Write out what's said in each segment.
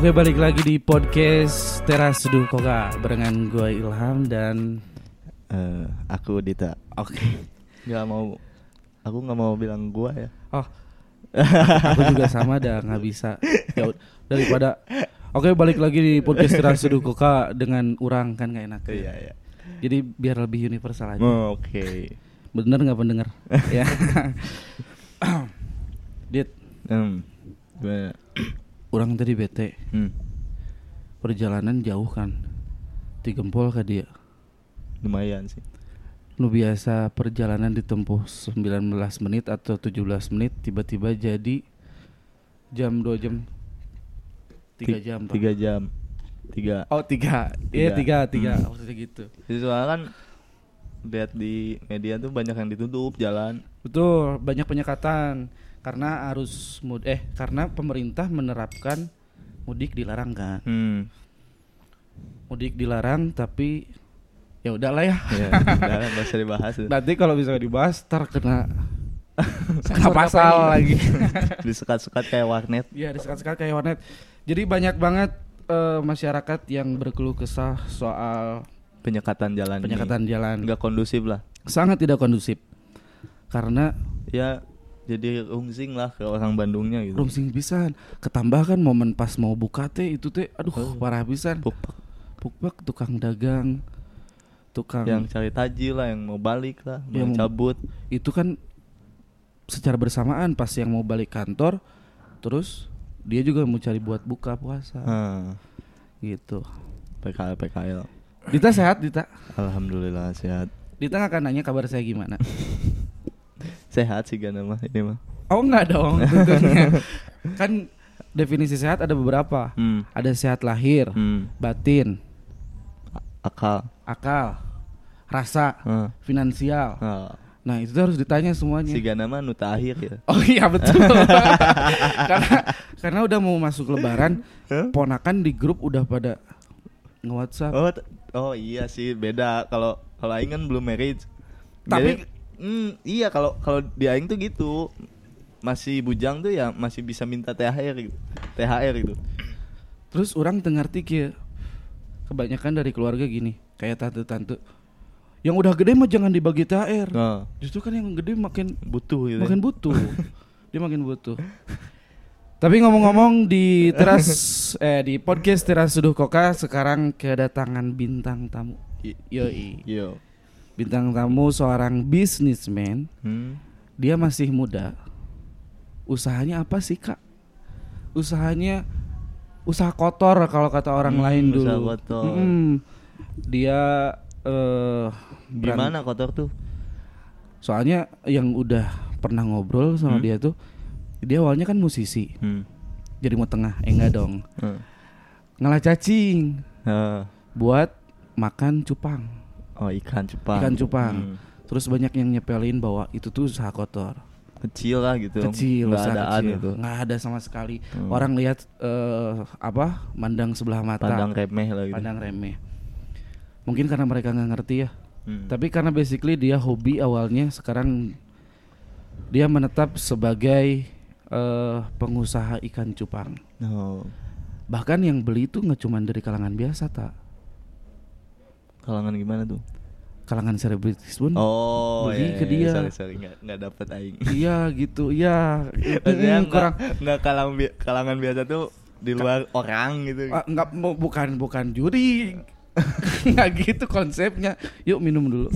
Oke balik lagi di podcast Teras Seduh Koka Barengan gue Ilham dan Eh, aku Dita. Oke Gak mau, aku nggak mau bilang gua ya. Oh Aku juga sama dah nggak bisa ya, Daripada Oke balik lagi di podcast Teras Seduh Koka Dengan orang kan gak enak Iya ya. Jadi biar lebih universal aja Oh, Oke. Bener nggak pendengar ya Dit Hmm. Gimana? Orang tadi bete Hmm. Perjalanan jauh kan Tigempol ke dia Lumayan sih. lu biasa perjalanan ditempuh 19 menit atau 17 menit tiba-tiba jadi jam 2 jam 3 Ti- jam Pak. Tiga jam. Tiga. oh 3 iya 3 Tiga. 3 Hmm. maksudnya gitu Jadi soalnya kan lihat di media tuh banyak yang ditutup jalan. betul banyak penyekatan karena arus mud eh karena pemerintah menerapkan mudik dilarang kan Hmm. mudik dilarang tapi ya udahlah ya Ya, udah nggak usah dibahas. nanti kalau bisa dibahas ntar kena kena pasal lagi Disekat-sekat kayak warnet. Iya, dekat-dekat kayak warnet. Jadi banyak banget eh, masyarakat yang berkeluh kesah soal Penyekatan jalan. ini. penyekatan jalan. Nggak kondusif lah. Sangat tidak kondusif. Karena Ya jadi rungsing lah ke orang Bandungnya gitu. rungsing pisan. Ketambah kan momen pas mau buka teh itu teh aduh Oh. parah pisan. Pukpak. Pukbak tukang dagang tukang yang cari taji lah yang mau balik lah Yang mau mau- cabut itu kan secara bersamaan pas yang mau balik kantor terus dia juga mau cari buat buka puasa Hmm, gitu. PKL PKL Dita sehat Dita? alhamdulillah sehat Dita nggak akan nanya kabar saya gimana? sehat sih gak nama ini mah Oh enggak dong tentunya. kan definisi sehat ada beberapa. hmm, Ada sehat lahir, hmm. batin, akal akal, rasa, Hmm. finansial. Ah, Nah itu tuh harus ditanya semuanya. si gana mah nu akhir ya Oh iya betul. karena karena udah mau masuk Lebaran, ponakan di grup udah pada nge-WhatsApp. oh t- oh iya sih beda kalau kalau aing kan belum married Tapi- Jadi, hmm, iya kalau kalau di aing tuh gitu. Masih bujang tuh ya masih bisa minta THR gitu THR gitu. Terus orang dengar ya kebanyakan dari keluarga gini, kayak tante-tante yang udah gede mah jangan dibagi THR. nah, Justru kan yang gede makin butuh gitu makin butuh. Dia makin butuh. Tapi ngomong-ngomong di teras eh di podcast teras suduh koka sekarang kedatangan bintang tamu. Yoi. Yo bintang tamu seorang businessman hmm. dia masih muda usahanya apa sih kak usahanya usaha kotor kalau kata orang Hmm, lain dulu usaha kotor. Mm-mm. dia eh berang- gimana kotor tuh Soalnya yang udah pernah ngobrol sama Hmm? dia tuh dia awalnya kan musisi. hmm. Jadi mau tengah, eh enggak dong. Hmm. Ngalah cacing Ah. buat makan cupang. Oh ikan cupang. Ikan cupang. Hmm. Terus banyak yang nyepelin bahwa itu tuh usaha kotor. Kecil lah gitu. Kecil, Nggak adaan kecil. gitu. Nggak ada sama sekali. Hmm. Orang lihat eh, apa? Mandang sebelah mata. Pandang remeh lah gitu. Pandang remeh. Mungkin karena mereka nggak ngerti ya. Hmm. Tapi karena basically dia hobi awalnya, sekarang dia menetap sebagai eh, pengusaha ikan cupang. Oh. Bahkan yang beli itu nggak cuma dari kalangan biasa, tak Kalangan gimana tuh? kalangan selebritis pun. Oh, beli iya, ke iya, dia. Sorry, sorry, nggak nggak dapet aing. Iya gitu, iya. Maksudnya Hmm, kurang. nggak kalangan bi- kalangan biasa tuh di luar orang gitu. Ah, nggak mau bukan bukan juri. nggak gitu konsepnya. Yuk minum dulu.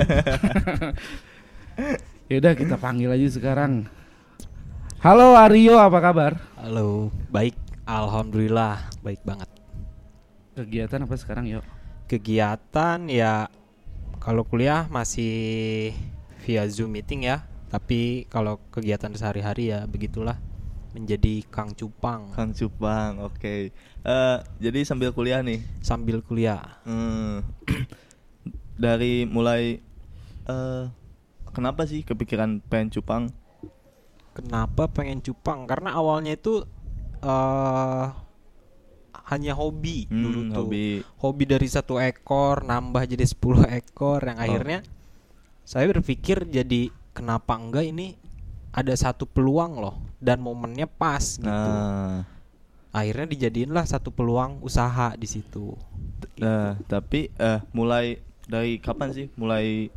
Yaudah kita panggil aja sekarang. Halo Aryo, apa kabar? Halo, baik. Alhamdulillah, baik banget. Kegiatan apa sekarang yuk? Kegiatan ya kalau kuliah masih via Zoom meeting ya, tapi kalau kegiatan sehari-hari ya begitulah menjadi Kang Cupang Kang Cupang, oke. Eh, jadi sambil kuliah nih. sambil kuliah. Hmm. Dari mulai eh kenapa sih kepikiran pengen cupang? Kenapa pengen cupang? Karena awalnya itu eh hanya hobi Hmm, dulu tuh. hobi. hobi dari satu ekor nambah jadi 10 ekor yang Oh. akhirnya saya berpikir jadi kenapa enggak ini ada satu peluang loh dan momennya pas gitu Nah, akhirnya dijadiin lah satu peluang usaha di situ Nah, tapi eh mulai dari kapan sih mulai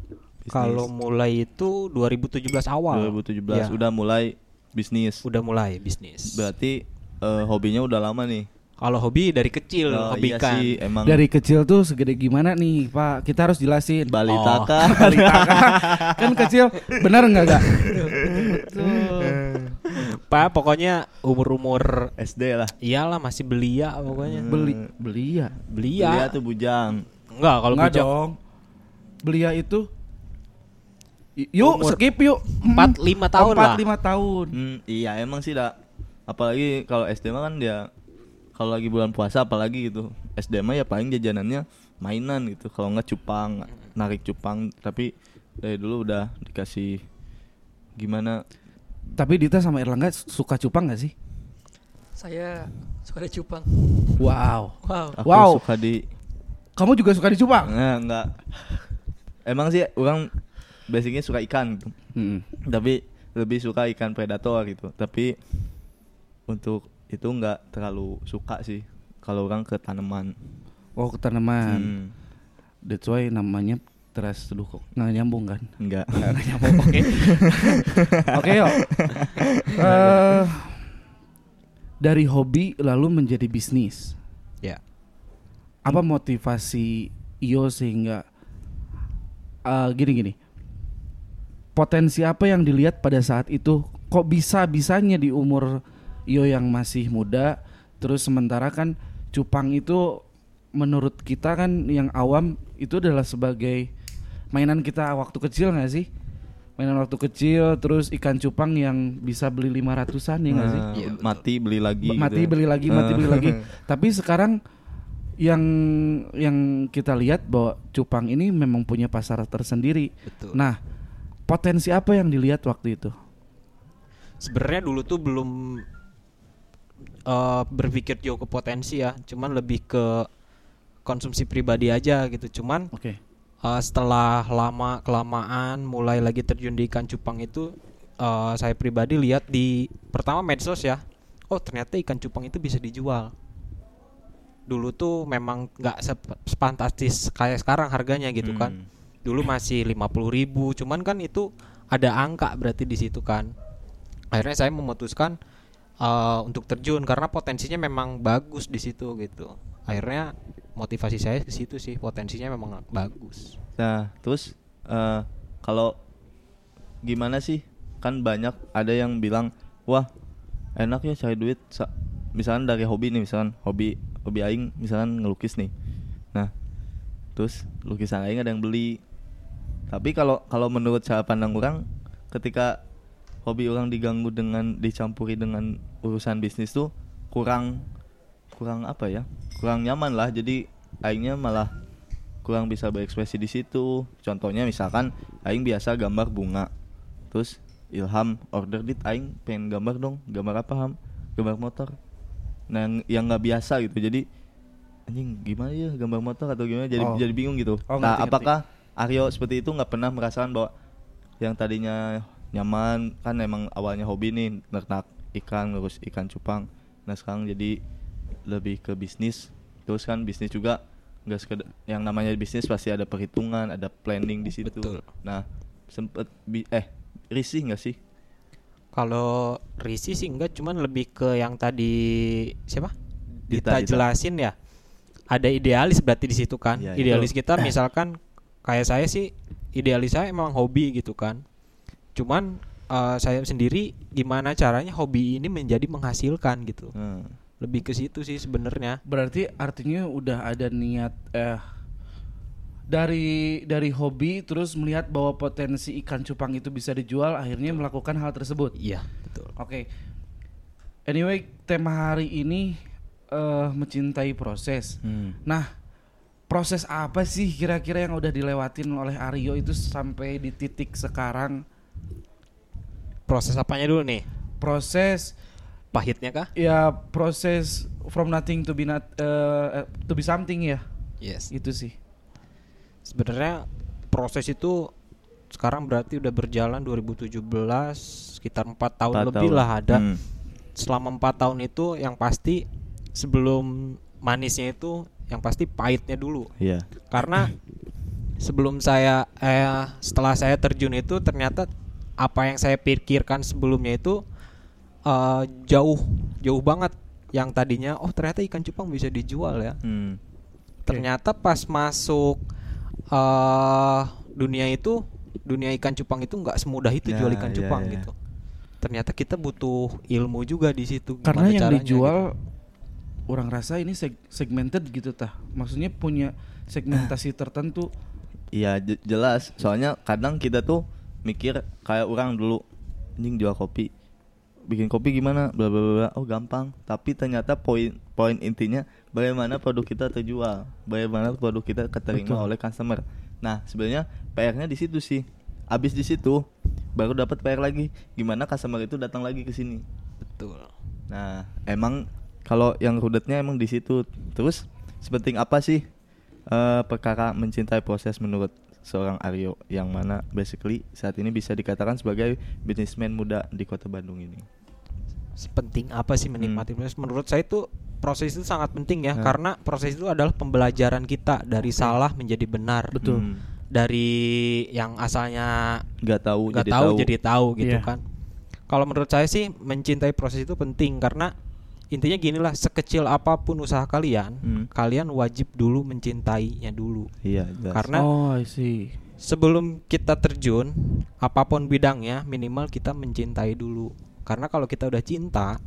kalau mulai itu 2017 awal 2017 Ya, udah mulai bisnis. udah mulai bisnis Berarti eh, hobinya udah lama nih. Kalau hobi dari kecil Oh, hobi iya kan sih, emang Dari kecil tuh segede gimana nih Pak? Kita harus jelasin. balita Oh. kah? Balita kah? kan kecil, benar nggak gak? Betul. pak pokoknya umur umur SD lah. iyalah masih belia pokoknya Beli, beli ya? belia Belia tuh bujang. enggak kalau Enggak bujang dong. Belia itu Yuk Umur skip yuk empat lima tahun Empat lah lima tahun Hmm, iya emang sih dah. Apalagi kalau SD mah kan dia kalau lagi bulan puasa apalagi gitu. SD mah ya paling jajanannya mainan gitu. Kalau nggak cupang, narik cupang. Tapi dari dulu udah dikasih gimana? Tapi Dita sama Erlangga suka cupang gak sih? Saya suka ada cupang. Wow Wow. Aku Wow. suka di Kamu juga suka dicupang? Nah, enggak. Emang sih orang basicnya suka ikan gitu. Hmm. Tapi lebih suka ikan predator gitu. Tapi untuk itu enggak terlalu suka sih kalau orang ke tanaman. Oh ke tanaman. Hmm, That's why namanya teras teduh kok Nggak nyambung kan? enggak. Nggak. Nggak nyambung Oke. Oke yuk. Eh, Dari hobi lalu menjadi bisnis. Ya. Apa motivasi Iyo sehingga eh, gini gini potensi apa yang dilihat pada saat itu? Kok bisa bisanya di umur Iyo yang masih muda terus sementara kan cupang itu menurut kita kan yang awam itu adalah sebagai mainan kita waktu kecil nggak sih? Mainan waktu kecil terus ikan cupang yang bisa beli lima ratusan ya nggak sih? Iya, mati beli lagi Ba- mati gitu beli lagi mati Eh. beli lagi. Tapi sekarang yang yang kita lihat bahwa cupang ini memang punya pasar tersendiri. Betul. Nah potensi apa yang dilihat waktu itu? Sebenarnya dulu tuh belum eh, berpikir jauh ke potensi ya. Cuman lebih ke konsumsi pribadi aja gitu. Cuman oke. eh, setelah lama kelamaan mulai lagi terjun di ikan cupang itu eh, saya pribadi lihat di pertama medsos ya oh ternyata ikan cupang itu bisa dijual. Dulu tuh memang nggak sep- sefantastis kayak sekarang harganya gitu kan. Hmm. dulu masih 50.000 ribu cuman kan itu ada angka berarti di situ kan. Akhirnya saya memutuskan eh, untuk terjun karena potensinya memang bagus di situ gitu akhirnya motivasi saya ke situ sih potensinya memang bagus Nah, terus eh, kalau gimana sih? Kan banyak ada yang bilang, "Wah, enak ya cari duit sa- misalkan dari hobi nih, misalkan hobi hobi aing misalkan ngelukis nih." Nah, terus lukisan aing ada yang beli. Tapi kalau kalau menurut cara pandang orang ketika hobi orang diganggu dengan dicampuri dengan urusan bisnis tuh kurang kurang apa ya? Kurang nyaman lah. Jadi aingnya malah kurang bisa berekspresi di situ. Contohnya misalkan aing biasa gambar bunga. Terus Ilham order dit aing pengen gambar dong. Gambar apa Ham? Gambar motor. Nah, yang- yang nggak biasa gitu. Jadi anjing gimana ya gambar motor atau gimana jadi Oh. jadi bingung gitu. Oh, nah, ngerti, ngerti. apakah Aryo seperti itu nggak pernah merasakan bahwa yang tadinya nyaman. Kan emang awalnya hobi nih ternak ikan ngurus ikan cupang. Nah sekarang jadi lebih ke bisnis. Terus kan bisnis juga nggak sekedar yang namanya bisnis pasti ada perhitungan ada planning di situ. Betul. nah sempet bi- eh risih nggak sih? Kalau risi sih enggak cuman lebih ke yang tadi siapa? Dita, Dita, Dita. jelasin ya. Ada idealis berarti di situ kan. Iya, idealis itu. kita misalkan kayak saya sih idealis saya emang hobi gitu kan cuman eh, saya sendiri gimana caranya hobi ini menjadi menghasilkan gitu Hmm. lebih ke situ sih sebenarnya berarti artinya udah ada niat eh dari dari hobi terus melihat bahwa potensi ikan cupang itu bisa dijual akhirnya melakukan hal tersebut iya betul Oke. Anyway, tema hari ini eh mencintai proses. Hmm. Nah, proses apa sih kira-kira yang udah dilewatin oleh Aryo itu sampai di titik sekarang? Proses apanya dulu nih Proses pahitnya kah ya proses from nothing to be not eh, eh, to be something ya. yes Itu sih. sebenarnya proses itu sekarang berarti udah berjalan 2017 sekitar empat tahun Empat lebih tahun. lah ada Hmm. selama empat tahun itu yang pasti sebelum manisnya itu yang pasti pahitnya dulu Iya. karena sebelum saya eh setelah saya terjun itu ternyata apa yang saya pikirkan sebelumnya itu eh, jauh jauh banget yang tadinya oh ternyata ikan cupang bisa dijual ya Hmm. ternyata pas masuk eh dunia itu dunia ikan cupang itu nggak semudah itu Ya, jual ikan ya, cupang ya. gitu ternyata kita butuh ilmu juga di situ Karena yang caranya dijual gitu. orang rasa ini seg- segmented gitu tah. Maksudnya punya segmentasi tertentu. Iya je- jelas. Soalnya kadang kita tuh mikir kayak orang dulu anjing jual kopi. Bikin kopi gimana? Bla bla bla. Oh gampang. Tapi ternyata poin poin intinya bagaimana produk kita terjual, bagaimana produk kita keterima Betul. oleh customer. Nah sebenarnya PR-nya di situ sih. Abis di situ baru dapat PR lagi. Gimana customer itu datang lagi ke sini. betul Nah, emang kalau yang rudetnya emang di situ. Terus sepenting apa sih eh, perkara mencintai proses menurut seorang Aryo yang mana basically saat ini bisa dikatakan sebagai bisnismen muda di Kota Bandung ini. sepenting apa sih menikmati proses menurut saya itu proses itu sangat penting ya Hmm. karena proses itu adalah pembelajaran kita dari salah menjadi benar Betul. Hmm, dari yang asalnya nggak tahu nggak jadi tahu, tahu. jadi tahu gitu Iya. kan kalau menurut saya sih mencintai proses itu penting karena intinya gini lah sekecil apa pun usaha kalian Hmm. kalian wajib dulu mencintainya dulu Iya, jelas. karena Oh, I see. sebelum kita terjun apa pun bidangnya minimal kita mencintai dulu karena kalau kita udah cinta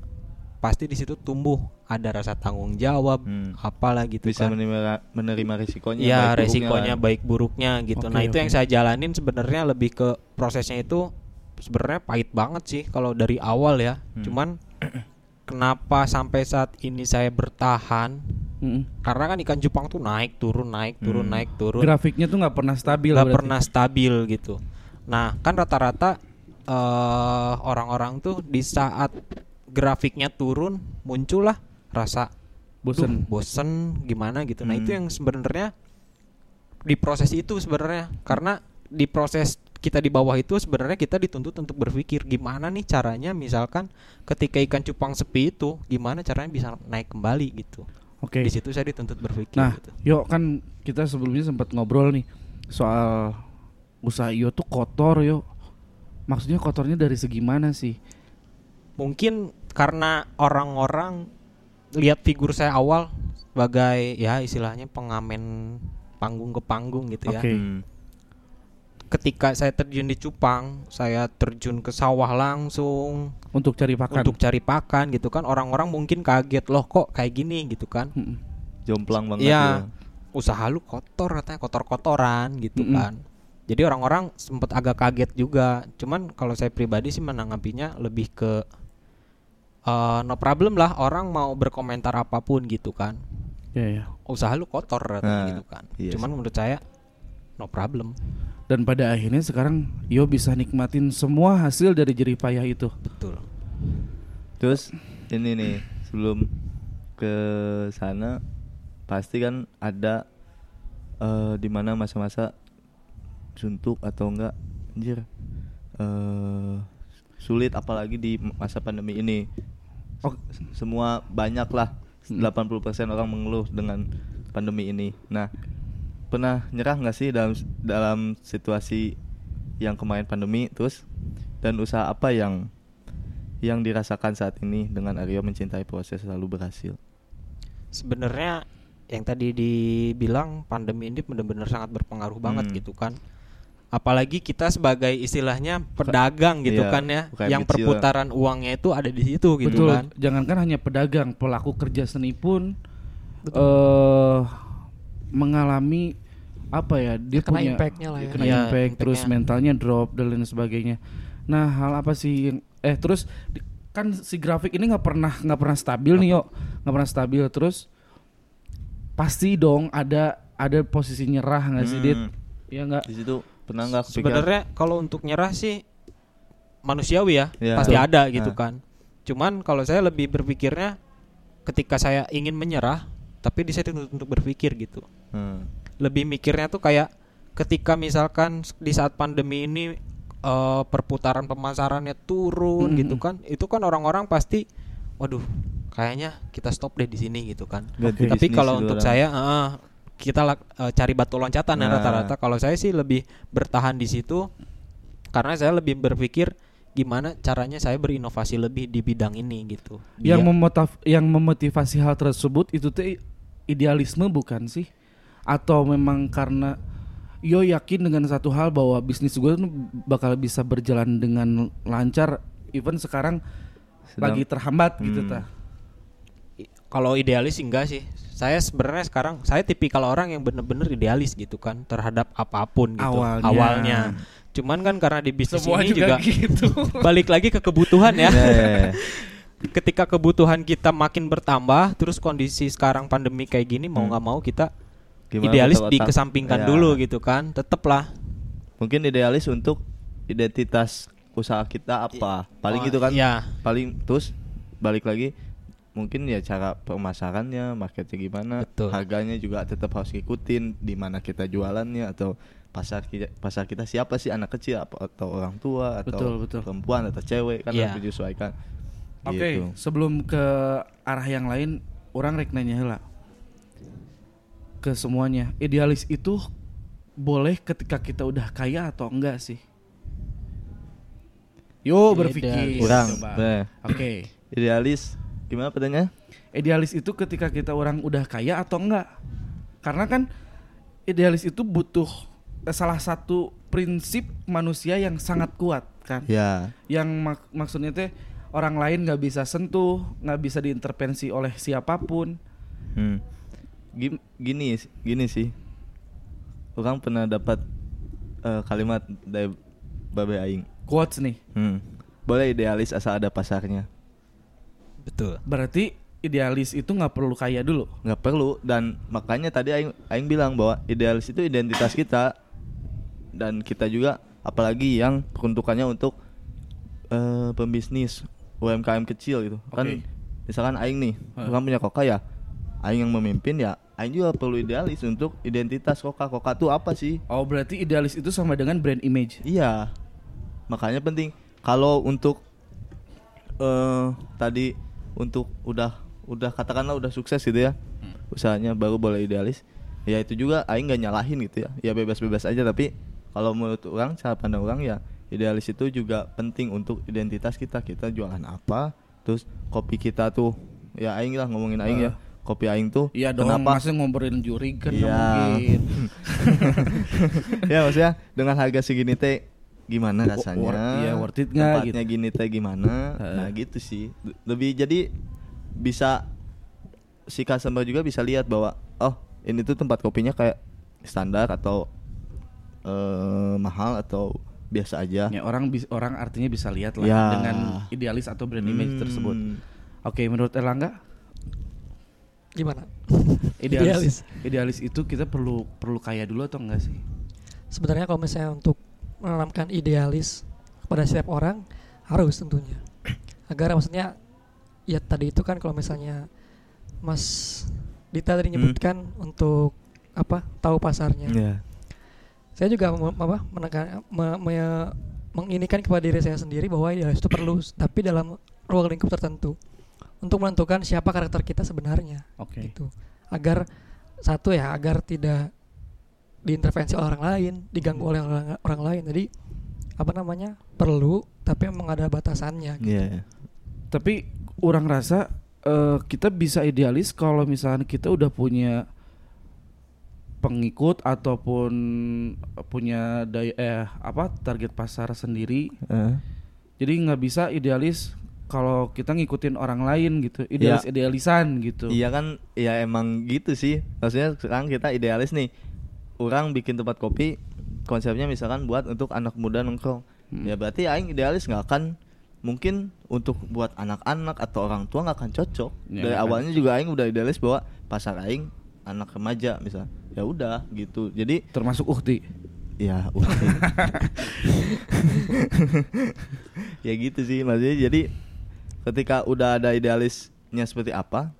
pasti di situ tumbuh ada rasa tanggung jawab Hmm. apalah gitu bisa kan menerima menerima risikonya ya baik buruknya resikonya kan. baik buruknya gitu Oke, nah itu oke. yang saya jalanin sebenarnya lebih ke prosesnya itu sebenarnya pahit banget sih kalau dari awal ya Hmm. cuman kenapa sampai saat ini saya bertahan Mm-mm. karena kan ikan cupang tuh naik turun naik turun Hmm. naik turun Grafiknya tuh nggak pernah stabil. nggak pernah stabil gitu. Nah, kan rata-rata eh, orang-orang tuh di saat grafiknya turun muncullah rasa bosen. "Duh, bosen gimana gitu. Nah, Hmm. itu yang sebenarnya di proses itu sebenarnya karena di proses kita di bawah itu sebenarnya kita dituntut untuk berpikir gimana nih caranya misalkan ketika ikan cupang sepi itu gimana caranya bisa naik kembali gitu. Oke. Di situ saya dituntut berpikir Nah, gitu. yuk kan kita sebelumnya sempat ngobrol nih soal usaha Iyo tuh kotor yuk. Maksudnya kotornya dari segi mana sih? mungkin karena orang-orang lihat figur saya awal sebagai ya istilahnya pengamen panggung ke panggung gitu ya. Oke. Hmm. Ketika saya terjun di Cupang, saya terjun ke sawah langsung Untuk cari pakan. untuk cari pakan gitu kan. Orang-orang mungkin kaget loh kok kayak gini gitu kan. Jomplang banget Iya. ya. Usaha lu kotor katanya kotor-kotoran gitu Mm-mm. kan. Jadi orang-orang sempat agak kaget juga. Cuman kalau saya pribadi sih menanggapinya lebih ke eh, no problem lah orang mau berkomentar apa pun gitu kan. Ya ya. Usaha lu kotor katanya Nah, gitu kan. iya Cuman menurut saya no problem. Dan pada akhirnya sekarang Yo bisa nikmatin semua hasil dari jerih payah itu. Betul. Terus ini nih sebelum ke sana pasti kan ada eh di mana masa-masa suntuk atau enggak anjir eh sulit apalagi di masa pandemi ini. Oh. Semua banyak lah Hmm. 80% orang mengeluh dengan pandemi ini. Nah, pernah nyerah nggak sih dalam dalam situasi yang kemarin pandemi terus dan usaha apa yang yang dirasakan saat ini dengan Aryo mencintai proses selalu berhasil. Sebenarnya yang tadi dibilang pandemi ini benar-benar sangat berpengaruh banget Hmm. gitu kan. Apalagi kita sebagai istilahnya pedagang gitu Iya, kan ya, yang kecil. perputaran uangnya itu ada di situ gitu Betul. kan. Jangankan hanya pedagang, pelaku kerja seni pun eh mengalami apa ya? Dia Kena punya impact-nya lah ya. Kena Iya, impact, terus impact-nya. mentalnya drop dan lain sebagainya. Nah, hal apa sih yang eh terus kan si grafik ini nggak pernah nggak pernah stabil nih yo nggak pernah stabil terus pasti dong ada ada posisi nyerah nggak sih dit Hmm. ya nggak Di situ pernah nggak? Sebenarnya kalau untuk nyerah sih manusiawi ya, Iya. pasti Betul. ada gitu Nah. kan. Cuman kalau saya lebih berpikirnya ketika saya ingin menyerah, tapi di saya untuk berpikir gitu. Hmm. Lebih mikirnya tuh kayak ketika misalkan di saat pandemi ini eh, perputaran pemasarannya turun Mm-mm. gitu kan, itu kan orang-orang pasti, waduh, kayaknya kita stop deh di sini gitu kan. Ganti Tapi kalau gitu untuk orang. saya eh, kita eh, cari batu loncatan ya Nah. rata-rata. Kalau saya sih lebih bertahan di situ karena saya lebih berpikir gimana caranya saya berinovasi lebih di bidang ini gitu. Yang Biar- memotiv yang memotivasi hal tersebut itu tuh idealisme bukan sih? Atau memang karena yo yakin dengan satu hal bahwa bisnis gue tuh bakal bisa berjalan dengan lancar even sekarang Sedang- lagi terhambat gitu Hmm. tah. I- kalau idealis sih enggak sih. Saya sebenarnya sekarang saya tipikal orang yang bener-bener idealis gitu kan terhadap apa pun gitu Awalnya. Cuman kan karena di bisnis Semua ini juga, juga, gitu. balik lagi ke kebutuhan ya. Ya, ya, ya. Ketika kebutuhan kita makin bertambah, terus kondisi sekarang pandemi kayak gini mau Hmm. nggak mau kita Gimana idealis otak-otak? dikesampingkan Ya. dulu gitu kan. Tetaplah Mungkin idealis untuk identitas usaha kita apa? Paling Oh, gitu kan? iya. Paling terus balik lagi mungkin ya cara pemasarannya, marketnya gimana, Betul. harganya juga tetap harus ngikutin di mana kita jualannya atau pasar kita pasar kita siapa sih anak kecil apa atau orang tua atau Betul, betul. perempuan atau cewek kan Iya. harus disesuaikan. Oke, Gitu. sebelum ke arah yang lain, orang rek nanya heula. Ke semuanya, idealis itu boleh ketika kita udah kaya atau enggak sih? Yo berpikir. Kurang. Oke. idealis gimana pertanyaannya? Idealis itu ketika kita orang udah kaya atau enggak? Karena kan idealis itu butuh eh, salah satu prinsip manusia yang sangat kuat kan. Ya. yang mak- maksudnya teh orang lain nggak bisa sentuh, nggak bisa diintervensi oleh siapa pun. Hmm. Gim- Gini, gini sih. Orang pernah dapat eh, kalimat dari Babe Aing. Quotes nih. Hmm. Boleh idealis asal ada pasarnya. betul. Berarti idealis itu nggak perlu kaya dulu. Nggak perlu dan makanya tadi Aing, Aing bilang bahwa idealis itu identitas kita dan kita juga apalagi yang peruntukannya untuk eh, pembisnis UMKM kecil gitu. Kan Oke. misalkan Aing nih, orang punya Koka ya. Aing yang memimpin ya, Aing juga perlu idealis untuk identitas Koka. Koka tuh apa sih? Oh berarti idealis itu sama dengan brand image. Iya. Makanya penting kalau untuk eh tadi untuk udah udah katakanlah udah sukses gitu ya. Usahanya baru boleh idealis. Ya itu juga aing nggak nyalahin gitu ya. Ya bebas-bebas aja tapi kalau menurut orang cara pandang orang ya idealis itu juga penting untuk identitas kita. Kita jualan apa? Terus kopi kita tuh ya aing lah ngomongin aing ya. Kopi aing tuh Iya dong, kenapa masa ngobrolin juri kan Iya. mungkin. ya maksudnya dengan harga segini teh gimana rasanya? worth- iya, worth it nggak Tempatnya gini teh gimana? Nah gitu sih. Le- Lebih jadi bisa si customer juga bisa lihat bahwa oh ini tuh tempat kopinya kayak standar atau eh, mahal atau biasa aja. Ya orang orang artinya bisa lihat lah Ya. dengan idealis atau brand image Hmm. tersebut. Oke, menurut Erlangga Gimana? idealis idealis itu kita perlu perlu kaya dulu atau enggak sih? Sebenarnya kalau misalnya untuk menanamkan idealis kepada setiap orang harus tentunya. Agar maksudnya ya tadi itu kan kalau misalnya Mas Dita tadi Hmm. menyebutkan untuk apa tahu pasarnya. Ya. Saya juga apa menekan me- me- menginikan kepada diri saya sendiri bahwa idealis itu perlu tapi dalam ruang lingkup tertentu untuk menentukan siapa karakter kita sebenarnya Oke. gitu agar satu ya agar tidak diintervensi oleh orang lain diganggu oleh orang, orang lain jadi apa namanya perlu tapi memang ada batasannya gitu. Iya. Tapi orang rasa eh, kita bisa idealis kalau misalnya kita udah punya pengikut ataupun punya daya eh apa target pasar sendiri. Eh. Jadi nggak bisa idealis kalau kita ngikutin orang lain gitu, idealis idealisan gitu. Iya kan, ya emang gitu sih. Maksudnya sekarang kita idealis nih, orang bikin tempat kopi, konsepnya misalkan buat untuk anak muda nongkrong. Hmm. Ya berarti aing idealis nggak akan mungkin untuk buat anak-anak atau orang tua nggak akan cocok. Ya, Dari kan. awalnya juga aing udah idealis bahwa pasar aing anak remaja misal. Ya udah gitu. Jadi Termasuk Ukti. ya udah. ya gitu sih maksudnya jadi ketika udah ada idealisnya seperti apa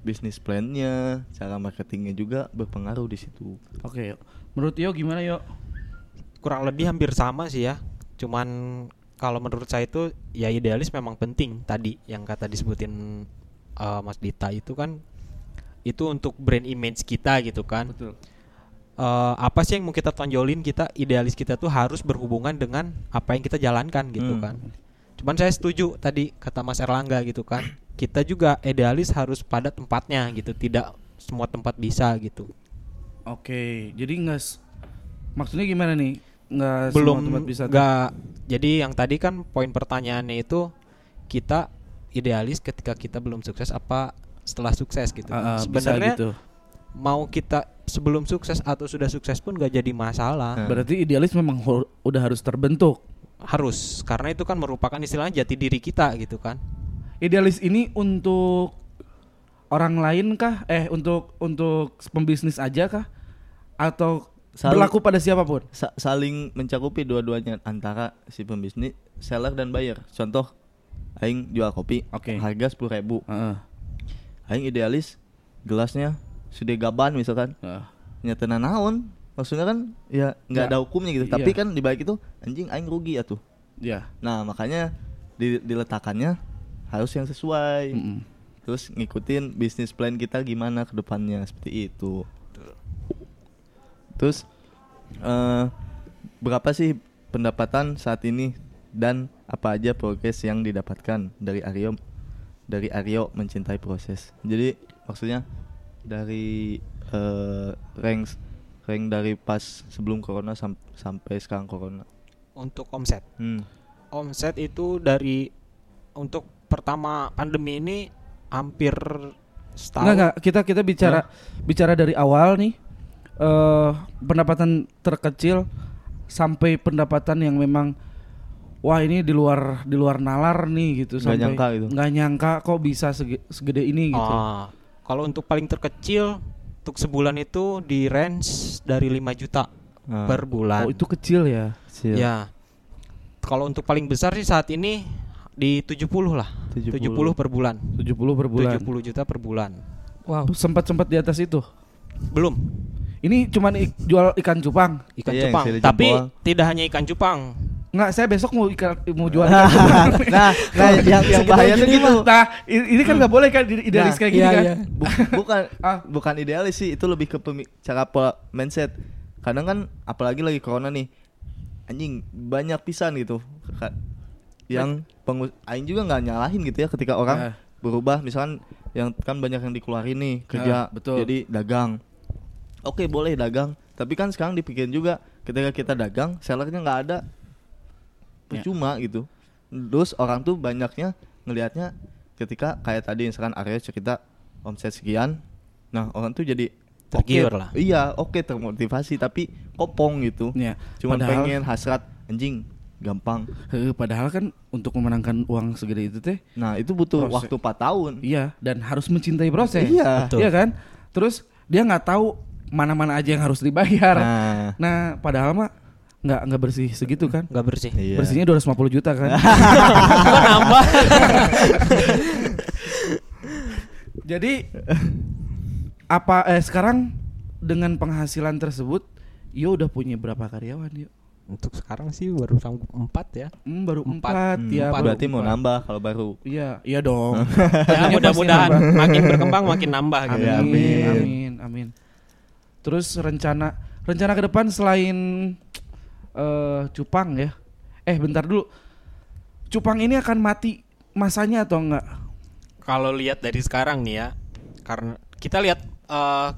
bisnis plannya cara marketingnya juga berpengaruh di situ Oke, menurut Yo gimana Yo? kurang lebih hampir sama sih ya cuman kalau menurut saya itu ya idealis memang penting tadi yang kata disebutin eh, Mas Dita itu kan itu untuk brand image kita gitu kan. Betul. Eh, apa sih yang mau kita tonjolin kita idealis kita tuh harus berhubungan dengan apa yang kita jalankan gitu Hmm. kan. Cuman saya setuju tadi kata Mas Erlangga gitu kan. Kita juga idealis harus pada tempatnya gitu, tidak semua tempat bisa gitu. Oke, jadi nggak maksudnya gimana nih? Nggak belum semua tempat bisa nggak jadi yang tadi kan poin pertanyaannya itu kita idealis ketika kita belum sukses apa setelah sukses gitu ah, bisa sebenarnya gitu. mau kita sebelum sukses atau sudah sukses pun gak jadi masalah. Berarti idealis memang udah harus terbentuk. Harus karena itu kan merupakan istilahnya jati diri kita gitu kan Idealis ini untuk orang lain kah? Eh untuk untuk pembisnis aja kah? Atau Saling- berlaku pada siapa pun? Sa- saling mencakupi dua-duanya antara si pembisnis, seller dan buyer. Contoh, aing jual kopi, Oke. harga sepuluh ribu. Heeh. Aing idealis, gelasnya sudah gaban misalkan, Heeh. nyata naon. Maksudnya kan ya nggak Ya, ada hukumnya gitu. iya. Tapi kan di balik itu anjing aing rugi ya tuh. Ya. Nah makanya di- diletakkannya harus yang sesuai. Mm-mm. Terus ngikutin bisnis plan kita gimana ke depannya seperti itu. Terus eh berapa sih pendapatan saat ini dan apa aja progres yang didapatkan dari Aryo dari Aryo mencintai proses. Jadi maksudnya dari eh rank rank dari pas sebelum corona sam- sampai sekarang corona. untuk omset Hmm. omset itu dari untuk pertama pandemi ini hampir setahun Enggak enggak, kita kita bicara bicara dari awal nih eh pendapatan terkecil sampai pendapatan yang memang wah ini di luar di luar nalar nih gitu Nggak sampai nyangka gitu. nggak nyangka kok bisa sege- segede ini gitu. Ah, kalau untuk paling terkecil untuk sebulan itu di range dari 5 juta Ah. per bulan. Oh, itu kecil ya. Siap. Ya. Kalau untuk paling besar sih saat ini di 70 lah. 70. 70 per bulan. 70 per bulan. 70 juta per bulan. Wow. Sempat-sempat di atas itu. Belum Ini cuman ik- jual ikan cupang. ikan Iya, cupang. Tapi tidak hanya ikan cupang. Enggak, saya besok mau ikan mau jual ikan cupang. nah, nah yang yang bahaya tuh gitu. Nah, i- ini kan nggak boleh kan di- idealis Nah, kayak gini iya, kan. iya. Bu- bukan Ah. bukan idealis sih itu lebih ke cara pola mindset kadang kan apalagi lagi corona nih anjing banyak pisan gitu yang pengus aing juga nggak nyalahin gitu ya ketika orang Ah. berubah misalkan yang kan banyak yang dikeluarin nih kerja Ah, betul. jadi dagang oke boleh dagang tapi kan sekarang dipikirin juga ketika kita dagang sellernya nggak ada Ya. percuma gitu terus orang tuh banyaknya ngelihatnya ketika kayak tadi misalkan Arya cerita omset sekian nah orang tuh jadi Tergiur lah. iya oke termotivasi tapi kopong gitu cuman padahal- pengen hasrat anjing gampang Heeh, padahal kan untuk memenangkan uang segede itu teh nah itu butuh Proses. waktu 4 tahun iya dan harus mencintai proses. Iya. Betul. Iya kan? Terus dia nggak tahu mana-mana aja yang harus dibayar. nah Nah, padahal mah nggak nggak bersih segitu kan? Nggak bersih. iya. Bersihnya 250 juta kan. Nambah? Jadi apa eh sekarang dengan penghasilan tersebut Yo udah punya berapa karyawan yuk? Untuk sekarang sih baru sanggup 4 ya. Hmm, baru Empat. empat, Hmm, ya. baru berarti mau empat. nambah kalau baru Iya, iya dong. Ya Tentunya mudah-mudahan makin berkembang makin nambah gitu. Iya, Amin, amin. amin, amin. Terus rencana rencana ke depan selain eh cupang ya. Eh, bentar dulu. Cupang ini akan mati masanya atau enggak? Kalau lihat dari sekarang nih ya, karena kita lihat eh,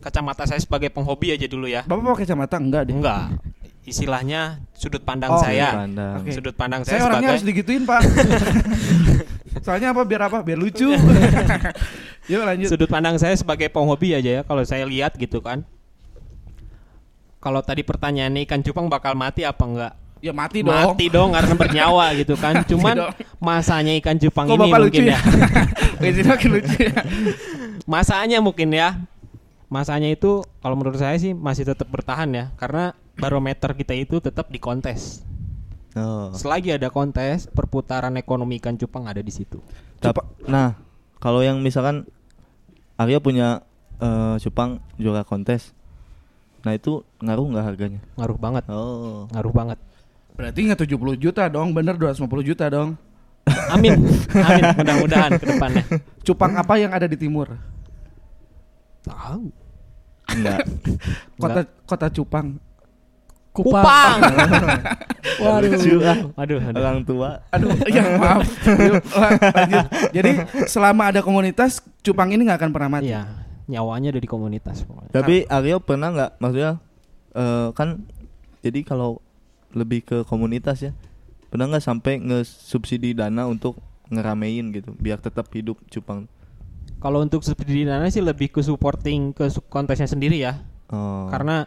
kacamata saya sebagai penghobi aja dulu ya. Bapak pakai kacamata enggak deh? Enggak. Istilahnya sudut pandang Oh, saya. pandang. Oke. Sudut pandang saya, Saya orangnya harus sebagai digituin, Pak. Soalnya apa? Biar apa? Biar lucu. Yuk lanjut. sudut pandang saya sebagai penghobi aja ya. Kalau saya lihat gitu kan. Kalau tadi pertanyaannya ikan cupang bakal mati apa enggak? Ya mati dong. Mati dong karena bernyawa gitu kan. Cuman masanya ikan cupang Kok ini Bapak lucu mungkin ya? ya. Ini makin lucu ya. Masanya mungkin ya. Masanya itu kalau menurut saya sih masih tetap bertahan ya karena barometer kita itu tetap di kontes. Oh. Selagi ada kontes, perputaran ekonomi ikan cupang ada di situ. Tap- nah kalau yang misalkan Arya punya eh, cupang juara kontes nah itu ngaruh nggak harganya Ngaruh banget, oh ngaruh banget. Berarti nggak 70 juta dong, bener 250 juta dong. Amin. Amin. Mudah-mudahan ke depannya. Cupang apa yang ada di timur? Tahu. Enggak. Kota kota Cupang. Kupang. Waduh. Lucu ah. Aduh, aduh. Orang tua. Aduh, ya maaf. Yuk, lanjut. Jadi selama ada komunitas, Cupang ini nggak akan pernah mati. Iya, nyawanya ada di komunitas pokoknya. Tapi Aryo pernah nggak maksudnya eh, kan jadi kalau lebih ke komunitas ya pernah nggak sampai nge-subsidi dana untuk ngeramein gitu biar tetap hidup cupang Kalau untuk subsidi dana sih lebih ke supporting ke kontesnya sendiri ya. oh. Karena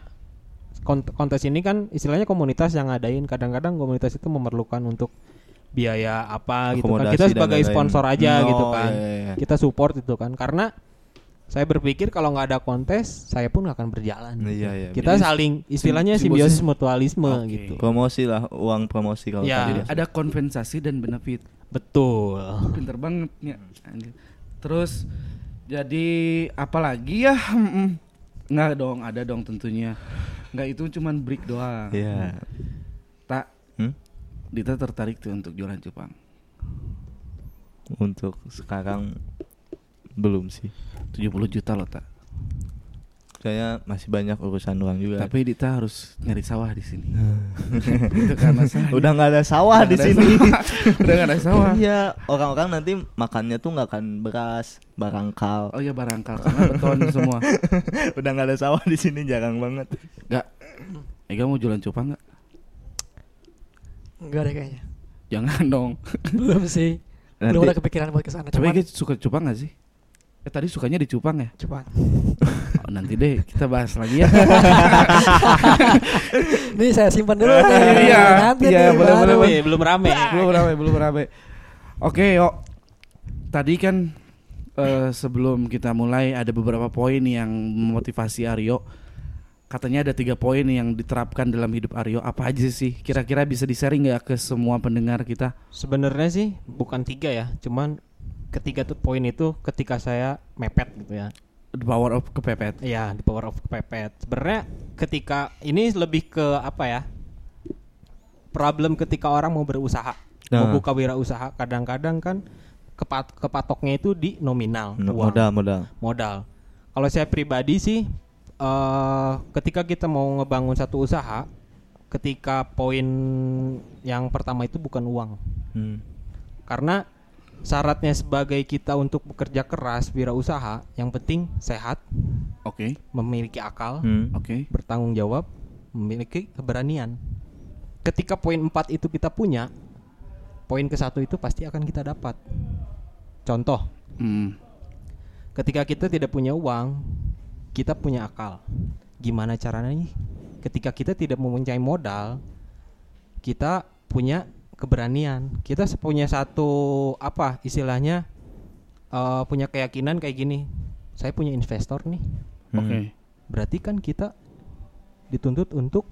kont- kontes ini kan istilahnya komunitas yang ngadain. Kadang-kadang komunitas itu memerlukan untuk biaya apa gitu kan. Kita sebagai sponsor aja Oh, gitu kan. iya, iya, iya. Kita support itu kan. Karena saya berpikir kalau nggak ada kontes, saya pun nggak akan berjalan. Iya, iya, Kita Jadi saling istilahnya sim- simbiosis simbiosis. mutualisme Oke. gitu. promosi lah uang promosi kalau Ya. tadi ada kompensasi dan benefit. Betul. Pinter banget ya. Terus jadi apalagi ya? Nggak dong, ada dong tentunya. Nggak itu cuman break doang. Iya. Tak, Hmm? Dita tertarik tuh untuk jualan cupang. untuk sekarang belum sih 70 juta loh tak. saya masih banyak urusan uang juga Tapi Dita harus nyari sawah di sini. itu kan udah nggak ada sawah di nggak ada sini sawah. Udah nggak ada sawah. iya orang-orang nanti makannya tuh nggak akan beras barangkal Oh iya barangkal karena beton semua. udah nggak ada sawah di sini jarang banget Gak. Ega mau jualan cupang nggak? Enggak deh kayaknya. Jangan dong. Belum sih. Nanti- Belum ada kepikiran buat ke sana. Tapi Cuman Ega suka cupang gak sih? Eh tadi sukanya di cupang ya? Cupang. Oh, nanti deh kita bahas lagi ya. Ini saya simpan dulu nih. Iya, Nanti iya, nih boleh, boleh, boleh. Belum rame. belum rame, belum rame. Oke, yuk. Tadi kan eh, sebelum kita mulai ada beberapa poin yang memotivasi Aryo. Katanya ada tiga poin yang diterapkan dalam hidup Aryo. Apa aja sih? Kira-kira bisa di-sharing nggak ke semua pendengar kita? Sebenarnya sih bukan tiga ya, cuman ketiga tuh poin itu ketika saya mepet gitu ya. The power of kepepet. Iya, di power of kepepet. Sebenarnya ketika ini lebih ke apa ya? Problem ketika orang mau berusaha, mau Nah. buka wirausaha, kadang-kadang kan kepat kepatoknya itu di nominal, No- uang, modal modal modal. Kalau saya pribadi sih eh ketika kita mau ngebangun satu usaha, ketika poin yang pertama itu bukan uang. Hmm. Karena syaratnya sebagai kita untuk bekerja keras wirausaha, yang penting sehat, Oke, memiliki akal, Hmm. oke. bertanggung jawab, memiliki keberanian. Ketika poin 4 itu kita punya, poin ke satu itu pasti akan kita dapat. Contoh, Hmm. ketika kita tidak punya uang, kita punya akal. Gimana caranya nih? Ketika kita tidak mempunyai modal, kita punya keberanian. Kita punya satu apa istilahnya eh, punya keyakinan kayak gini. Saya punya investor nih. Hmm. Oke. Berarti kan kita dituntut untuk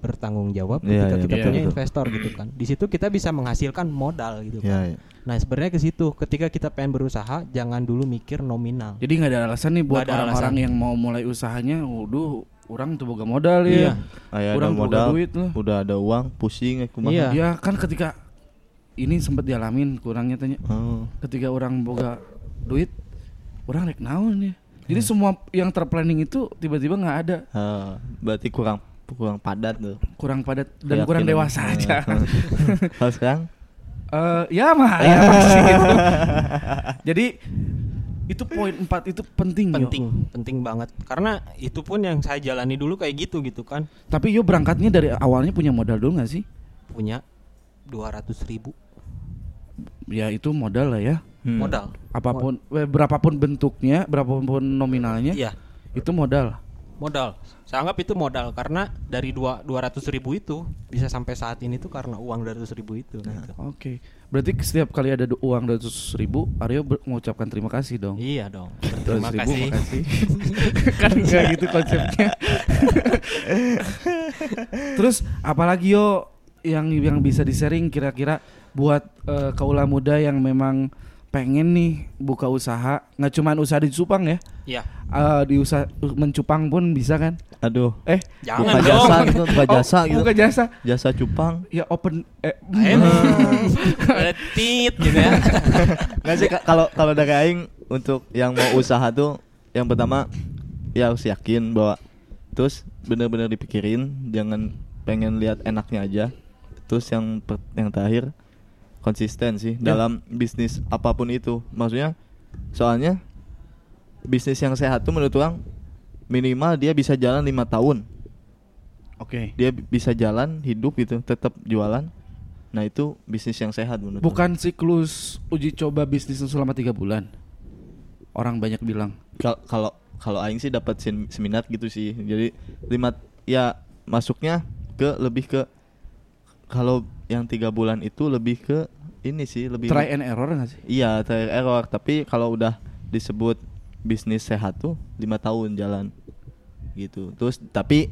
bertanggung jawab Iya, ketika iya, kita betul, punya betul. investor gitu kan. Di situ kita bisa menghasilkan modal gitu Ya, kan. ya. Nah, sebenarnya ke situ ketika kita pengen berusaha jangan dulu mikir nominal. Jadi nggak ada alasan nih buat orang-orang alasan. yang mau mulai usahanya. Waduh, orang tuh boga modal ya. Iya. Orang boga modal duit loh. udah ada uang pusing ya kumaha Iya. Ya kan ketika ini sempat dialamin kurangnya tanya. oh. Ketika orang boga duit, orang rek naon ya. Jadi semua yang terplanning itu tiba-tiba nggak ada, Ah, berarti kurang kurang padat tuh kurang padat dan kurang Keyakinan. dewasa aja. Ah. kalau sekarang Eh, ya mah, ya pasti itu. Jadi itu poin 4 itu penting, yo. penting, penting banget. Karena itu pun yang saya jalani dulu kayak gitu gitu kan. Tapi yo berangkatnya dari awalnya punya modal dulu nggak sih? Punya 200 ribu Ya itu modal lah ya. Hmm. modal. Apa pun, eh, berapapun bentuknya, berapapun nominalnya, Iya, itu modal. Modal. Saya anggap itu modal karena dari dua 200 ribu itu bisa sampai saat ini tuh karena uang 200 ribu itu. gitu. Oke, berarti setiap kali ada uang 200 ribu, Aryo mengucapkan terima kasih dong. Iya dong. 200 Terima ribu, kasih. makasih. kan nggak gitu konsepnya. Terus apalagi yo yang yang bisa di-sharing kira-kira buat eh, kaula muda yang memang pengen nih buka usaha, nggak cuman usaha di Cupang ya, Iya. Eh, di usaha mencupang pun bisa kan? Aduh. Eh, Jangan buka dong. jasa gitu, buka oh, jasa gitu. buka jasa, Jasa cupang. ya open, eh. Ada tit gitu ya. Nggak sih kalau kalau dari aing untuk yang mau usaha tuh yang pertama ya harus yakin bahwa terus bener-bener dipikirin jangan pengen lihat enaknya aja terus yang per- yang terakhir konsisten sih Ya. dalam bisnis apa pun itu maksudnya soalnya bisnis yang sehat tuh menurut orang minimal dia bisa jalan lima tahun Oke. dia bi- bisa jalan hidup gitu tetap jualan nah itu bisnis yang sehat menurut orang. Bukan siklus uji coba bisnis selama tiga bulan. Orang banyak bilang. Kal- kalau kalau aing sih dapat sem- seminat gitu sih jadi lima ya masuknya ke lebih ke kalau yang tiga bulan itu lebih ke ini sih lebih Try and error nggak sih? iya try and error. Tapi kalau udah disebut bisnis sehat tuh lima tahun jalan gitu. Terus tapi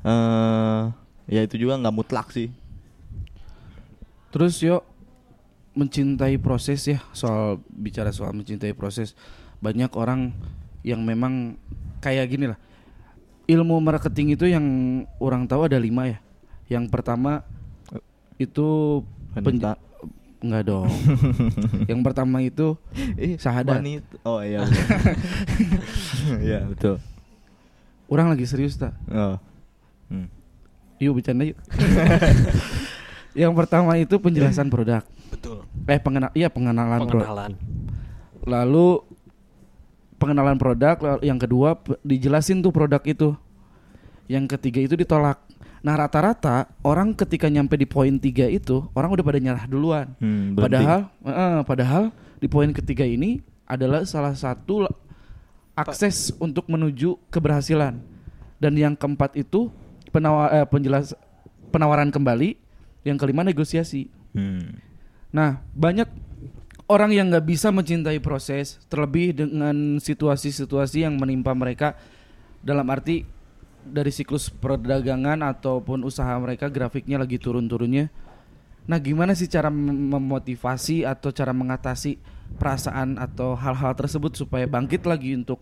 eh ya itu juga nggak mutlak sih. Terus yuk mencintai proses ya soal bicara soal mencintai proses. Banyak orang yang memang kayak gini lah. Ilmu marketing itu yang orang tahu ada lima ya. Yang pertama itu pen- Wanita. enggak dong yang pertama itu eh Syahadat. wanita. oh iya betul. iya betul orang lagi serius tak oh Hmm. yuk bercanda yuk yang pertama itu penjelasan produk Betul. eh pengenal iya pengenalan produk Pengenalan. lalu pengenalan produk lalu yang kedua dijelasin tuh produk itu yang ketiga itu ditolak nah rata-rata orang ketika nyampe di poin tiga itu orang udah pada nyerah duluan. Hmm, berhenti. padahal eh, padahal di poin ketiga ini adalah salah satu akses untuk menuju keberhasilan. Dan yang keempat itu penawa, eh, penjelas penawaran kembali. Yang kelima negosiasi. Hmm. Nah, banyak orang yang nggak bisa mencintai proses, terlebih dengan situasi-situasi yang menimpa mereka. Dalam arti dari siklus perdagangan ataupun usaha mereka grafiknya lagi turun-turunnya. Nah, gimana sih cara mem- memotivasi atau cara mengatasi perasaan atau hal-hal tersebut supaya bangkit lagi untuk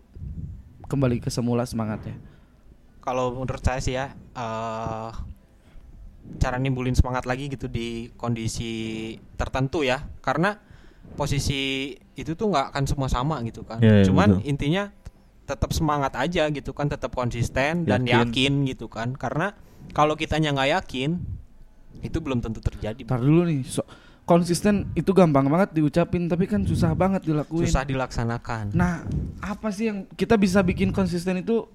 kembali ke semula semangatnya? Kalau menurut saya sih ya eh cara nimbulin semangat lagi gitu di kondisi tertentu ya. Karena posisi itu tuh nggak akan semua sama gitu kan. Iya, iya, Cuman betul. intinya tetap semangat aja gitu kan, tetap konsisten dan Yakin. yakin, gitu kan. Karena kalau kitanya nggak yakin itu belum tentu terjadi. Ntar dulu nih, so- konsisten itu gampang banget diucapin tapi kan susah banget dilakuin. Susah dilaksanakan. Nah, apa sih yang kita bisa bikin konsisten itu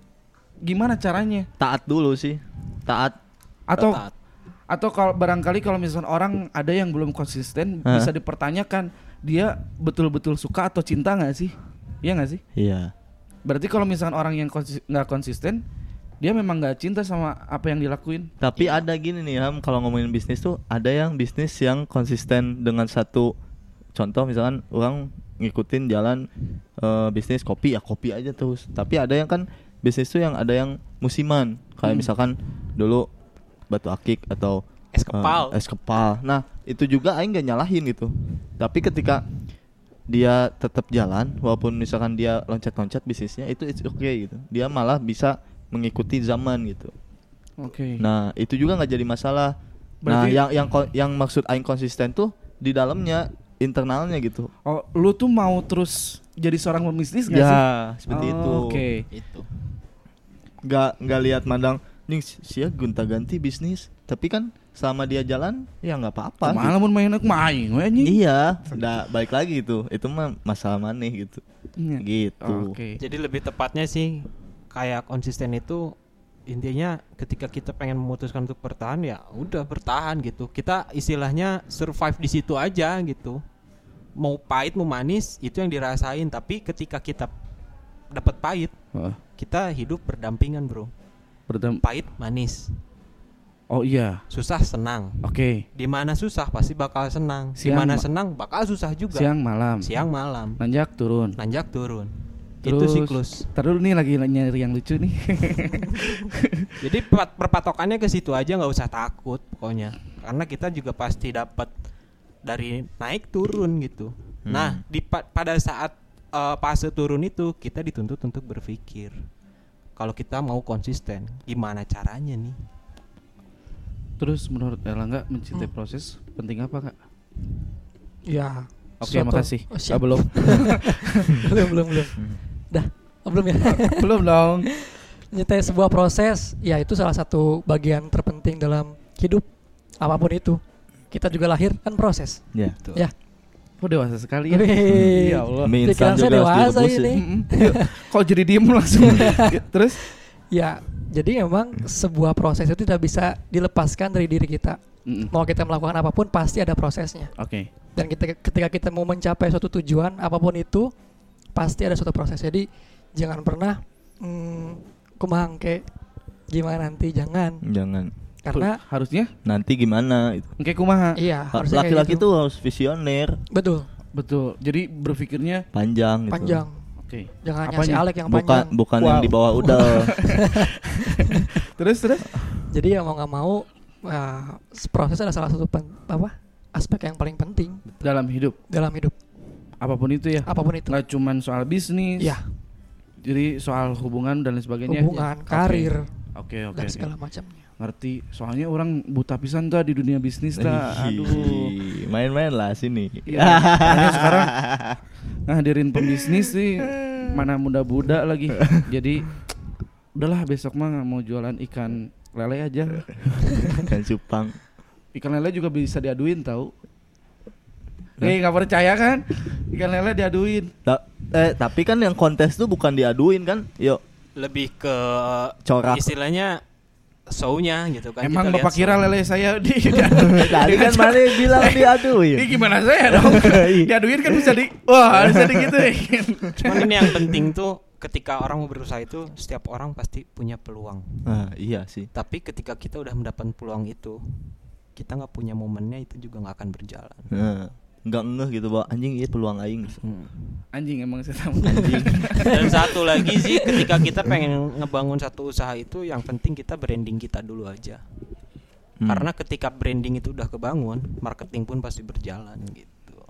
gimana caranya? taat dulu sih taat Atau Taat. atau kalau barangkali kalau misalnya orang ada yang belum konsisten Hah? bisa dipertanyakan dia betul-betul suka atau cinta nggak sih? Iya nggak sih? iya Berarti kalau misalkan orang yang konsis- nggak konsisten dia memang nggak cinta sama apa yang dilakuin. Tapi Iya. ada gini nih Ham, kalau ngomongin bisnis tuh ada yang bisnis yang konsisten dengan satu contoh misalkan orang ngikutin jalan eh, bisnis kopi ya kopi aja terus. Tapi ada yang kan bisnis tuh yang ada yang musiman kayak Hmm. misalkan dulu batu akik atau Es kepal. es kepal. Nah itu juga Aing gak nyalahin gitu. Tapi ketika dia tetap jalan walaupun misalkan dia loncat-loncat bisnisnya itu it's okay gitu. Dia malah bisa mengikuti zaman gitu. Oke. Nah itu juga nggak jadi masalah. Berarti- Nah yang yang yang maksud aing konsisten tuh di dalamnya internalnya gitu. Oh, lu tuh mau terus jadi seorang pembisnis nggak sih? Ya seperti Oh, itu. Oke. Itu. Nggak nggak lihat mandang nih sia gonta ganti bisnis. Tapi kan selama dia jalan ya nggak apa-apa. Ke mana mun main aku main anjing. Iya, udah balik lagi itu. Itu mah masalah maneh gitu. Iya. Gitu. Oke. Jadi lebih tepatnya sih kayak konsisten itu intinya ketika kita pengen memutuskan untuk bertahan ya udah bertahan gitu. Kita istilahnya survive di situ aja gitu. Mau pahit mau manis itu yang dirasain tapi ketika kita dapat pahit Heeh. kita hidup berdampingan bro. Berdam- Pahit manis, Oh iya. susah senang. Oke. Di mana susah pasti bakal senang. Di mana ma- senang bakal susah juga. Siang malam. Siang malam. Nanjak turun. Nanjak turun. Terus, itu siklus. Dulu nih lagi nyari yang lucu nih. Jadi pat- perpatokannya ke situ aja nggak usah takut pokoknya. Karena kita juga pasti dapat dari naik turun gitu. Nah, di pa- pada saat eh, fase turun itu kita dituntut untuk berpikir. Kalau kita mau konsisten, gimana caranya nih? Terus menurut Erlangga mencintai Hmm. proses penting apa kak? Ya. Oke suatu- makasih. Oh, Ah, belum belum belum belum. Dah. Oh, belum ya. belum dong. Mencintai sebuah proses, ya itu salah satu bagian terpenting dalam hidup apa pun itu. Kita juga lahir kan proses. Ya. Ya. Kok dewasa sekali ya? Wih. Ya Allah. Mie juga dewasa ini. Kok jadi diem langsung? Terus? Ya, jadi memang sebuah proses itu tidak bisa dilepaskan dari diri kita. Mm-mm. Mau kita melakukan apa pun pasti ada prosesnya. Oke. Dan kita, ketika kita mau mencapai suatu tujuan apa pun itu pasti ada suatu proses. Jadi jangan pernah hmm, kumangke gimana nanti jangan Jangan. karena harusnya Nanti gimana itu. kayak kumaha. iya Laki-laki gitu. tuh harus visioner, betul Betul. Jadi berpikirnya panjang gitu. panjang. Oke. Jangan Apanya? si Alek yang Bukan panjang. bukan yang Wow. di bawah udel. Terus terus? Jadi ya mau nggak mau uh, proses adalah salah satu pen- apa aspek yang paling penting Dalam hidup dalam hidup apa pun itu ya. apa pun itu. Nggak cuman soal bisnis. Ya, Jadi soal hubungan dan lain sebagainya. hubungan, Oke. karir Oke oke. dan oke. segala macamnya. Ngerti. Soalnya orang buta pisan tuh di dunia bisnis dah. Aduh. Main-main lah sini. Iya, makanya sekarang ngadirin pembisnis sih mana muda-muda lagi. Jadi udahlah besok mah mau jualan ikan lele aja. Kan cupang. Ikan lele juga bisa diaduin tahu. Eh nggak percaya kan? Ikan lele diaduin. Ta- eh tapi kan yang kontes tuh bukan diaduin kan? Yuk, Lebih ke corak. istilahnya show-nya gitu kan. Emang bapak kira lele saya di Tadi kan mana bilang Ini diaduin. gimana saya dong? diaduin kan bisa di wah bisa digituin. Cuman ini yang penting tuh ketika orang mau berusaha itu setiap orang pasti punya peluang. Ah, iya sih. Tapi ketika kita udah mendapat peluang itu, kita nggak punya momennya itu juga nggak akan berjalan. Nah, nggak ngeh gitu bahwa anjing iya peluang aing. Hmm. Anjing emang saya tahu. Anjing. Dan satu lagi sih ketika kita pengen ngebangun satu usaha itu yang penting kita branding kita dulu aja. Hmm, Karena ketika branding itu udah kebangun, marketing pun pasti berjalan gitu.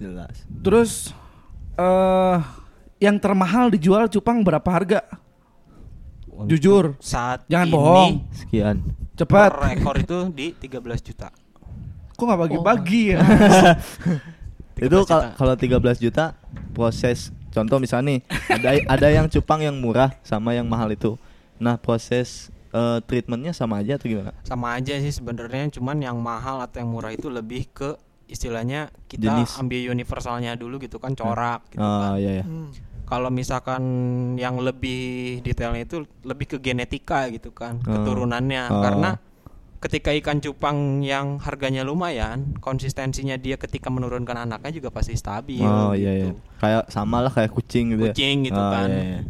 jelas. Terus eh yang termahal dijual cupang berapa harga? Untuk Jujur. Saat Jangan ini, bohong. Sekian. Cepat. Per ekor itu di 13 juta. Kok nggak bagi-bagi ya? Itu 13 kal- juta. kalau 13 juta proses contoh misalnya nih ada ada yang cupang yang murah sama yang mahal itu. Nah, proses eh, treatmentnya sama aja atau gimana? Sama aja sih sebenarnya cuman yang mahal atau yang murah itu lebih ke istilahnya kita Jenis. ambil universalnya dulu gitu kan corak gitu Ah, kan. iya ya. Hmm. Kalau misalkan yang lebih detailnya itu lebih ke genetika gitu kan, Oh. keturunannya Oh. karena ketika ikan cupang yang harganya lumayan, konsistensinya dia ketika menurunkan anaknya juga pasti stabil Oh gitu. iya iya. Kayak sama lah kayak kucing gitu ya. Kucing gitu Oh, kan. iya, iya.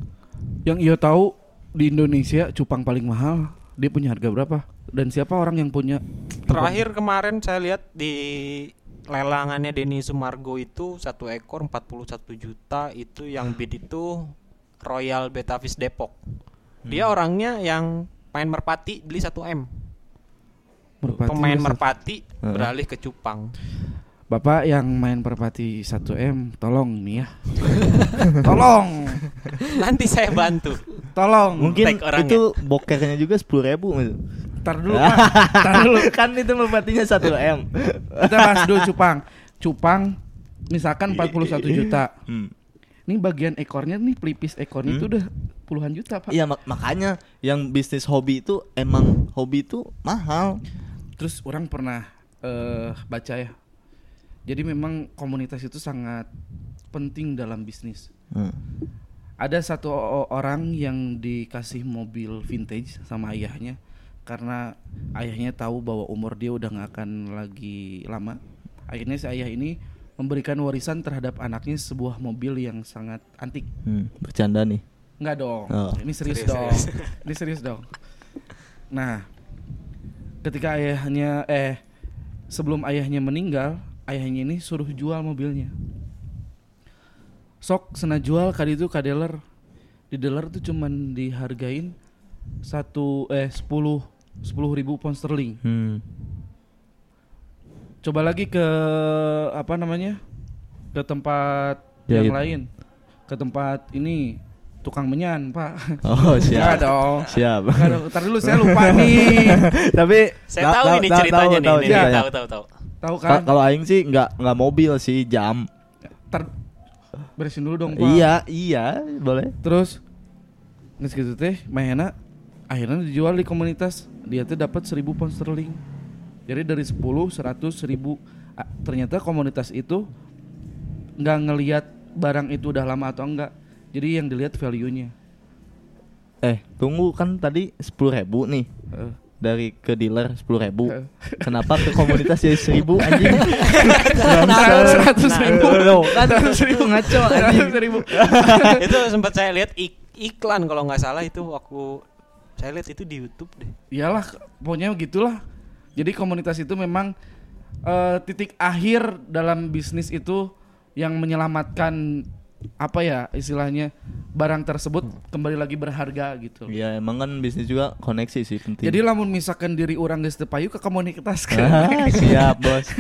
yang ia tahu di Indonesia cupang paling mahal dia punya harga berapa? Dan siapa orang yang punya? Terakhir kemarin saya lihat di lelangannya Denny Sumargo itu satu ekor 41 juta itu yang bid itu Royal Betavis Depok. Dia orangnya yang main merpati beli 1 M. Merpati Pemain merpati Heeh. beralih ke cupang. Bapak yang main perpati 1 m, tolong nih ya. tolong, Nanti saya bantu. tolong. Mungkin itu bokernya juga sepuluh ribu gitu. Tar dulu Pak. Tar dulu. kan itu merpatinya 1 m. Kita bahas dulu cupang. Cupang misalkan 41 juta. Hmm. Ini bagian ekornya nih pelipis ekornya Hmm. itu udah puluhan juta, Pak. Iya mak- makanya yang bisnis hobi itu emang hobi itu mahal. Terus orang pernah eh baca ya. Jadi memang komunitas itu sangat penting dalam bisnis. Hmm. Ada satu orang yang dikasih mobil vintage sama ayahnya karena ayahnya tahu bahwa umur dia udah nggak akan lagi lama. Akhirnya si ayah ini memberikan warisan terhadap anaknya sebuah mobil yang sangat antik. Hmm, Bercanda nih. Enggak dong. Oh. Ini serius, Serius, dong. serius. Ini serius dong. Nah, ketika ayahnya eh sebelum ayahnya meninggal, ayahnya ini suruh jual mobilnya. Sok sena jual kali itu ka dealer. Di dealer tuh cuman dihargain satu eh 10 10 ribu pound sterling. Hmm. Coba lagi ke apa namanya? ke tempat Jahit. yang lain. Ke tempat ini tukang menyan, Pak. Oh Enggak siap. dong. Siap. Enggak dong. Ntar dulu saya lupa nih. Tapi Saya ta- tahu ta- ini ta- ceritanya tahu, nih, tahu tahu tahu tahu. Tahu Ka- kan? Kalau aing sih nggak nggak mobil sih jam. Ntar beresin dulu dong, Pak. Iya iya boleh. Terus nges gitu teh, Mahena akhirnya dijual di komunitas. Dia tuh dapat 1000 pound sterling. Jadi dari 10, 100, 1000. Ah, ternyata komunitas itu nggak ngelihat barang itu udah lama atau enggak. Jadi yang dilihat value-nya. Eh tunggu kan tadi sepuluh ribu nih Heeh. dari ke dealer sepuluh ribu. Heeh. Kenapa ke komunitas jadi seribu anjing? Seratus ribu. loh, kan seribu ngaco anjing. Seratus ribu. itu sempat saya lihat ik- iklan kalau nggak salah itu waktu saya lihat itu di YouTube deh. Iyalah, pokoknya gitulah. Jadi komunitas itu memang eh, titik akhir dalam bisnis itu yang menyelamatkan apa ya istilahnya barang tersebut kembali lagi berharga gitu. Iya emang kan bisnis juga koneksi sih penting. Jadi lamun misalkan diri orang geus payu ke komunitas kan. ah, siap bos.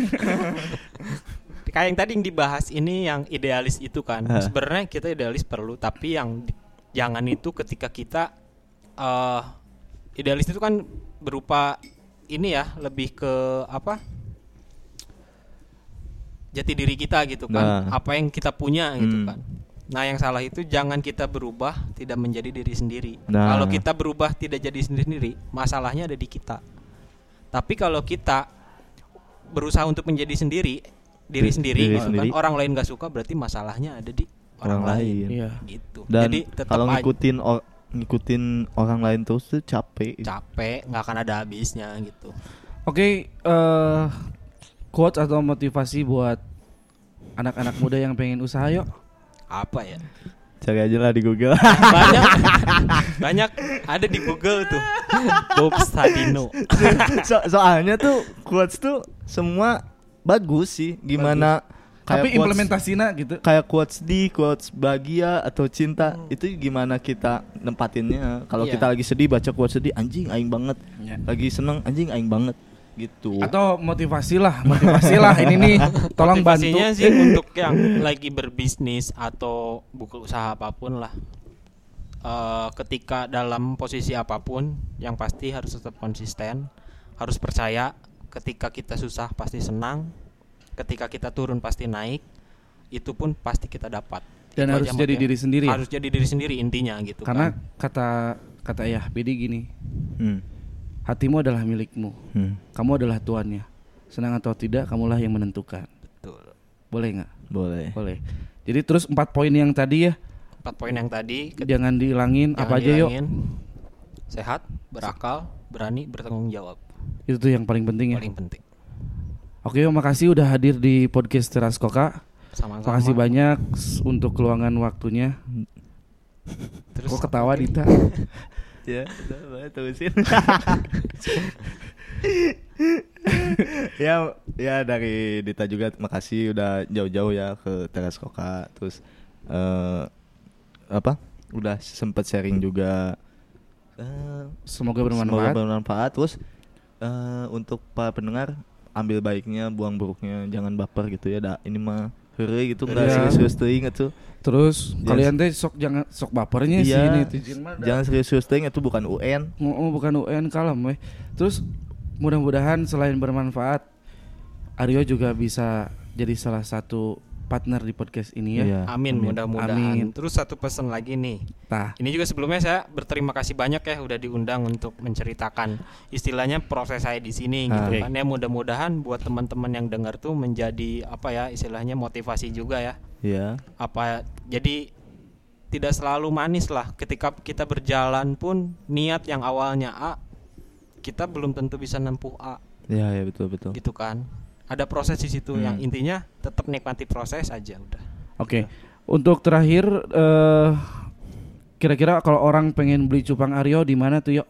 Kayak yang tadi yang dibahas ini yang idealis itu kan. Hah. Sebenarnya kita idealis perlu, tapi yang di- jangan itu ketika kita eh idealis itu kan berupa ini ya, lebih ke apa? Jati diri kita gitu kan. Nah. Apa yang kita punya gitu Hmm. kan. Nah, yang salah itu jangan kita berubah tidak menjadi diri sendiri. Nah. Kalau kita berubah tidak jadi sendiri, masalahnya ada di kita. Tapi kalau kita berusaha untuk menjadi sendiri, diri Diri- sendiri, diri gitu kan, sendiri. orang lain gak suka berarti masalahnya ada di orang, Orang lain. lain. Iya. Gitu. Dan Jadi tetap kalau aja ngikutin or- ngikutin orang lain terus tuh capek. capek, nggak akan ada habisnya gitu. Oke, eh quotes atau motivasi buat anak-anak muda yang pengen usaha yuk. Apa ya? Cari aja lah di Google. Banyak banyak ada di Google tuh. Bob Sadino. So- soalnya tuh quotes tuh semua bagus sih. Gimana kayak Tapi implementasinya gitu. kayak quotes di quotes bahagia atau cinta itu gimana kita nempatinnya kalau Iya. kita lagi sedih baca quotes sedih anjing aing banget Ya. lagi seneng anjing aing banget gitu Atau motivasi lah, motivasi lah ini nih. Tolong bantu. Motivasinya sih untuk yang lagi berbisnis atau buka usaha apa pun lah. Eh, ketika dalam posisi apa pun, yang pasti harus tetap konsisten, harus percaya. Ketika kita susah pasti senang, ketika kita turun pasti naik, itu pun pasti kita dapat. Dan Itu harus jadi motivasi. diri sendiri ya? Harus jadi diri sendiri intinya gitu. Karena kan. kata kata ya Bedi gini, hmm. Hatimu adalah milikmu. Hmm. Kamu adalah tuannya. Senang atau tidak, kamulah yang menentukan. Betul. Boleh nggak? boleh Boleh. Jadi terus empat poin yang tadi ya, Empat poin yang tadi jangan dihilangin. jangan apa aja yuk? Sehat, berakal, berani, bertanggung jawab. Itu tuh yang paling penting ya. Paling penting. Oke, yuk, makasih udah hadir di podcast Teras Koka. Sama-sama. Makasih banyak untuk keluangan waktunya. Terus Kok ketawa? Dita? Ya udah boleh terusin ya ya dari Dita juga makasih udah jauh-jauh ya ke Teras Koka terus eh apa udah sempet sharing juga Eh, Semoga Semoga bermanfaat. bermanfaat. Terus eh, untuk para pendengar ambil baiknya, buang buruknya, jangan baper gitu ya. Da, ini mah heureuy gitu enggak Iya. serius-serius teuing atuh. Terus Jangan- kalian teh sok jangan sok bapernya sih Iya. ini Tijin mah. Jangan serius-serius teuing itu bukan UN. Oh, oh, bukan UN kalem weh. Terus mudah-mudahan selain bermanfaat Aryo juga bisa jadi salah satu partner di podcast ini ya. Iya. Amin, mudah-mudahan. Amin. Terus satu pesan lagi nih. Tah. Ini juga sebelumnya saya berterima kasih banyak ya udah diundang untuk menceritakan istilahnya proses saya di sini gitu Oke. kan ya mudah-mudahan buat teman-teman yang dengar tuh menjadi apa ya istilahnya motivasi juga ya. Iya. Apa jadi tidak selalu manis lah ketika kita berjalan pun niat yang awalnya A kita belum tentu bisa nempuh A Iya, ya betul betul. gitu kan. Ada proses di situ Hmm. yang intinya tetap nikmati proses aja udah. Oke. Untuk terakhir eh kira-kira kalau orang pengen beli cupang Aryo di mana tuh yuk?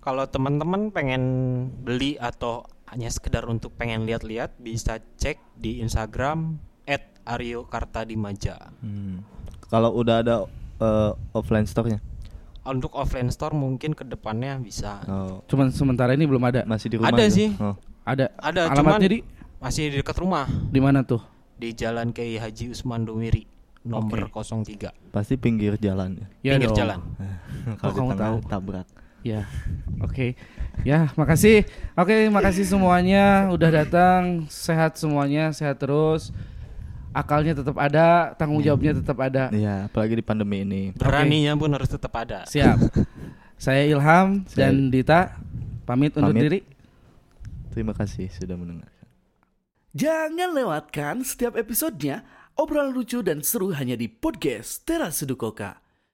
Kalau teman-teman pengen beli atau hanya sekedar untuk pengen lihat-lihat bisa cek di Instagram @aryokartadimaja. Hmm. Kalau udah ada eh, offline store-nya. Untuk offline store mungkin ke depannya bisa. Oh, Cuman sementara ini belum ada. masih di rumah. Ada gitu? sih. Oh. Ada. Ada Alamatnya cuman di masih di dekat rumah di mana tuh? di Jalan Kiai Haji Usman Dumiri nomor 03 Pasti pinggir jalan ya. Ya pinggir dong. jalan. Kalau di kamu tahu? tabrak. Ya, oke. Ya, makasih. Oke, makasih semuanya udah datang. Sehat semuanya, sehat terus. Akalnya tetap ada, tanggung jawabnya tetap ada. Iya, apalagi di pandemi ini. Beraninya pun harus tetap ada. Siap. Saya Ilham Saya- dan Dita pamit undur Pamit. diri. Terima kasih sudah mendengar. Jangan lewatkan setiap episodenya obrolan lucu dan seru hanya di podcast Teras Sedukoka.